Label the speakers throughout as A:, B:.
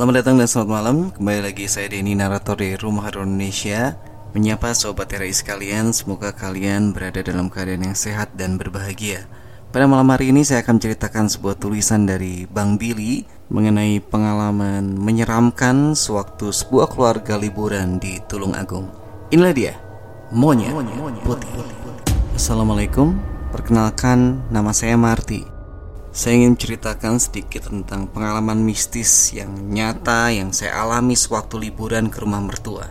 A: Selamat datang dan selamat malam. Kembali lagi saya Denny, narator dari Rumah Haru Indonesia. Menyapa Sobat RI sekalian Semoga kalian berada dalam keadaan yang sehat dan berbahagia. Pada malam hari ini saya akan menceritakan sebuah tulisan dari Bang Billy Mengenai pengalaman menyeramkan Sewaktu sebuah keluarga liburan di Tulung Agung. Inilah dia Monyet Putih. Assalamualaikum. Perkenalkan nama saya Marty saya ingin menceritakan sedikit tentang pengalaman mistis yang nyata yang saya alami sewaktu liburan ke rumah mertua.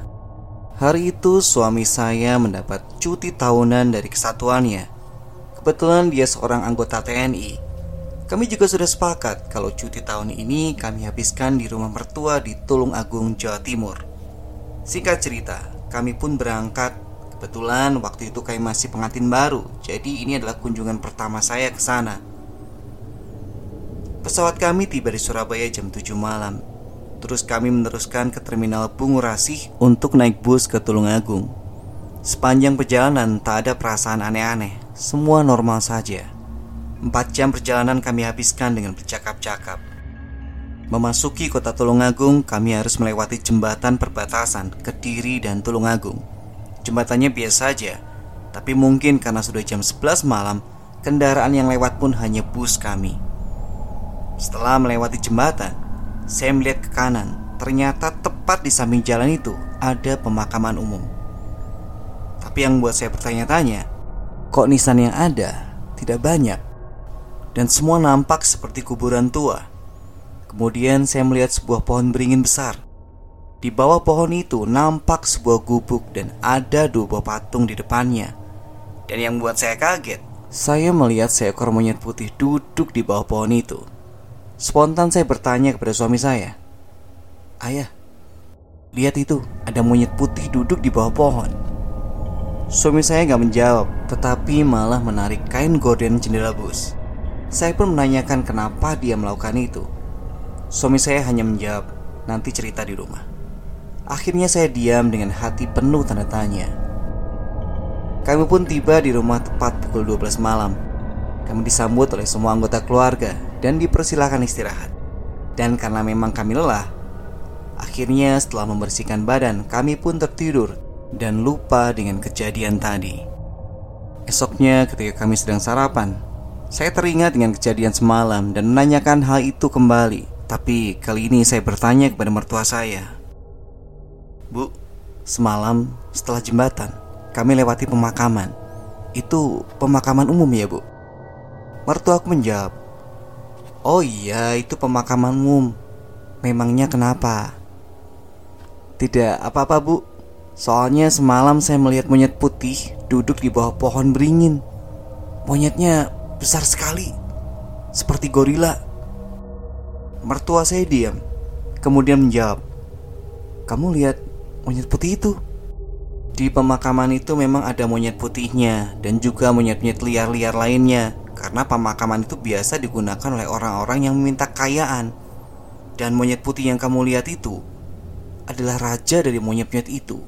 A: Hari itu suami saya mendapat cuti tahunan dari kesatuannya. Kebetulan dia seorang anggota TNI. Kami juga sudah sepakat kalau cuti tahun ini kami habiskan di rumah mertua di Tulung Agung, Jawa Timur. Singkat cerita, kami pun berangkat. Kebetulan waktu itu kami masih pengantin baru, jadi ini adalah kunjungan pertama saya ke sana. Pesawat kami tiba di Surabaya jam 7 malam. Terus kami meneruskan ke terminal Bungurasih untuk naik bus ke Tulungagung. Sepanjang perjalanan tak ada perasaan aneh-aneh, semua normal saja. Empat jam perjalanan kami habiskan dengan bercakap-cakap. Memasuki kota Tulungagung, kami harus melewati jembatan perbatasan Kediri dan Tulungagung. Jembatannya biasa saja, tapi mungkin karena sudah jam 11 malam, kendaraan yang lewat pun hanya bus kami. Setelah melewati jembatan, saya melihat ke kanan. Ternyata tepat di samping jalan itu ada pemakaman umum. Tapi yang buat saya bertanya-tanya, kok nisan yang ada tidak banyak dan semua nampak seperti kuburan tua. Kemudian saya melihat sebuah pohon beringin besar. Di bawah pohon itu nampak sebuah gubuk dan ada dua buah patung di depannya. Dan yang buat saya kaget, saya melihat seekor monyet putih duduk di bawah pohon itu. Spontan saya bertanya kepada suami saya Ayah, lihat itu ada monyet putih duduk di bawah pohon. Suami saya nggak menjawab Tetapi malah menarik kain gorden jendela bus. Saya pun menanyakan kenapa dia melakukan itu. Suami saya hanya menjawab Nanti cerita di rumah. Akhirnya saya diam dengan hati penuh tanda tanya. Kami pun tiba di rumah tepat pukul 12 malam. Kami disambut oleh semua anggota keluarga dan dipersilahkan istirahat. Dan karena memang kami lelah, akhirnya setelah membersihkan badan, kami pun tertidur dan lupa dengan kejadian tadi. Esoknya ketika kami sedang sarapan, saya teringat dengan kejadian semalam dan menanyakan hal itu kembali. Tapi kali ini saya bertanya kepada mertua saya. Bu, semalam setelah jembatan, kami lewati pemakaman. Itu pemakaman umum ya, Bu? Mertua aku menjawab, Oh iya, itu pemakaman umum. Memangnya kenapa? Tidak apa-apa, Bu. Soalnya semalam saya melihat monyet putih duduk di bawah pohon beringin. Monyetnya besar sekali, seperti gorila. Mertua saya diam, kemudian menjawab, "Kamu lihat monyet putih itu?" Di pemakaman itu memang ada monyet putihnya dan juga monyet-monyet liar-liar lainnya karena pemakaman itu biasa digunakan oleh orang-orang yang meminta kekayaan. Dan monyet putih yang kamu lihat itu adalah raja dari monyet-monyet itu.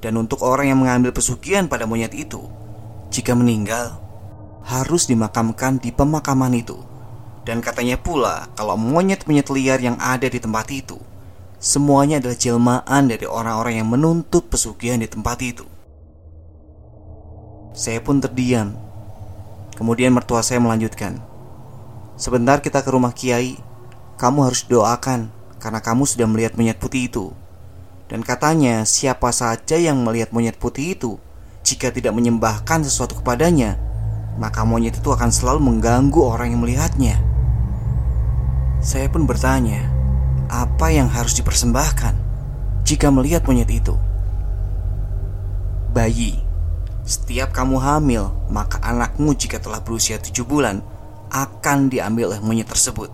A: Dan untuk orang yang mengambil pesugihan pada monyet itu, jika meninggal, harus dimakamkan di pemakaman itu. Dan katanya pula, kalau monyet-monyet liar yang ada di tempat itu, semuanya adalah jelmaan dari orang-orang yang menuntut pesugihan di tempat itu. Saya pun terdiam Kemudian mertua saya melanjutkan Sebentar kita ke rumah kiai. Kamu harus doakan Karena kamu sudah melihat monyet putih itu. Dan katanya siapa saja yang melihat monyet putih itu Jika tidak menyembahkan sesuatu kepadanya Maka monyet itu akan selalu mengganggu orang yang melihatnya. Saya pun bertanya Apa yang harus dipersembahkan Jika melihat monyet itu? Bayi Setiap kamu hamil Maka anakmu jika telah berusia tujuh bulan Akan diambil oleh monyet tersebut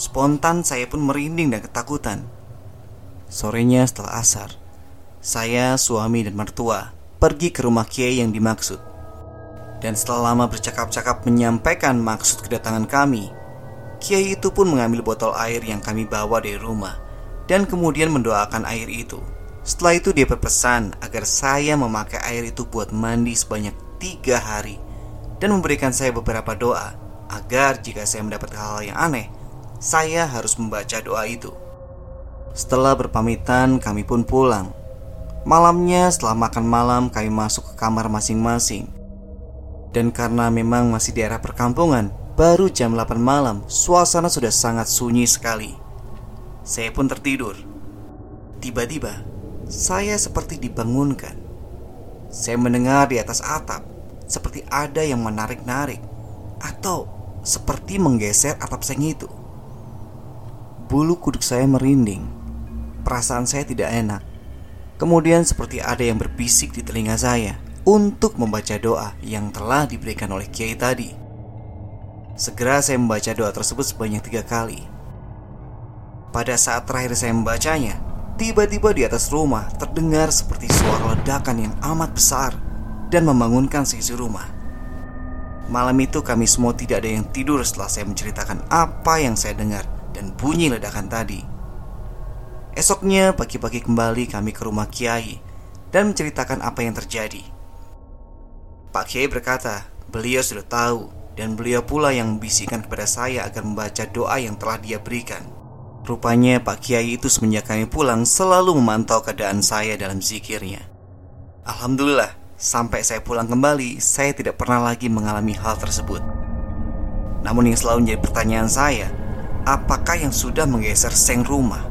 A: Spontan saya pun merinding dan ketakutan Sorenya setelah asar, saya, suami, dan mertua pergi ke rumah Kiai yang dimaksud. Dan setelah lama bercakap-cakap menyampaikan maksud kedatangan kami, Kiai itu pun mengambil botol air yang kami bawa dari rumah dan kemudian mendoakan air itu. Setelah itu dia berpesan agar saya memakai air itu buat mandi sebanyak tiga hari dan memberikan saya beberapa doa agar jika saya mendapat hal-hal yang aneh, saya harus membaca doa itu. Setelah berpamitan, kami pun pulang. Malamnya, setelah makan malam, kami masuk ke kamar masing-masing. Dan karena memang masih daerah perkampungan, baru jam 8 malam, suasana sudah sangat sunyi sekali. Saya pun tertidur. Tiba-tiba, saya seperti dibangunkan. Saya mendengar di atas atap, seperti ada yang menarik-narik, atau seperti menggeser atap seng itu. Bulu kuduk saya merinding perasaan saya tidak enak. Kemudian seperti ada yang berbisik di telinga saya untuk membaca doa yang telah diberikan oleh Kiai tadi. Segera saya membaca doa tersebut sebanyak tiga kali. Pada saat terakhir saya membacanya, tiba-tiba di atas rumah terdengar seperti suara ledakan yang amat besar dan membangunkan seisi rumah. Malam itu kami semua tidak ada yang tidur setelah saya menceritakan apa yang saya dengar dan bunyi ledakan tadi. Esoknya pagi-pagi kembali kami ke rumah Kiai dan menceritakan apa yang terjadi. Pak Kiai berkata, beliau sudah tahu dan beliau pula yang membisikkan kepada saya agar membaca doa yang telah dia berikan. Rupanya Pak Kiai itu semenjak kami pulang selalu memantau keadaan saya dalam zikirnya. Alhamdulillah, sampai saya pulang kembali, saya tidak pernah lagi mengalami hal tersebut. Namun yang selalu menjadi pertanyaan saya, apakah yang sudah menggeser seng rumah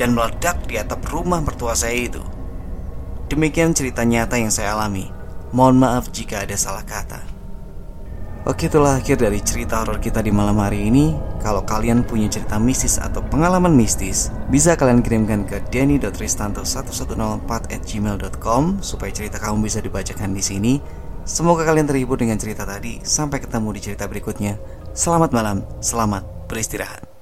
A: dan meledak di atap rumah mertua saya itu. Demikian cerita nyata yang saya alami. Mohon maaf jika ada salah kata. Oke itulah akhir dari cerita horor kita di malam hari ini. Kalau kalian punya cerita mistis atau pengalaman mistis Bisa kalian kirimkan ke denny.ristanto1104 at gmail.com Supaya cerita kamu bisa dibacakan di sini. Semoga kalian terhibur dengan cerita tadi. Sampai ketemu di cerita berikutnya. Selamat malam, selamat beristirahat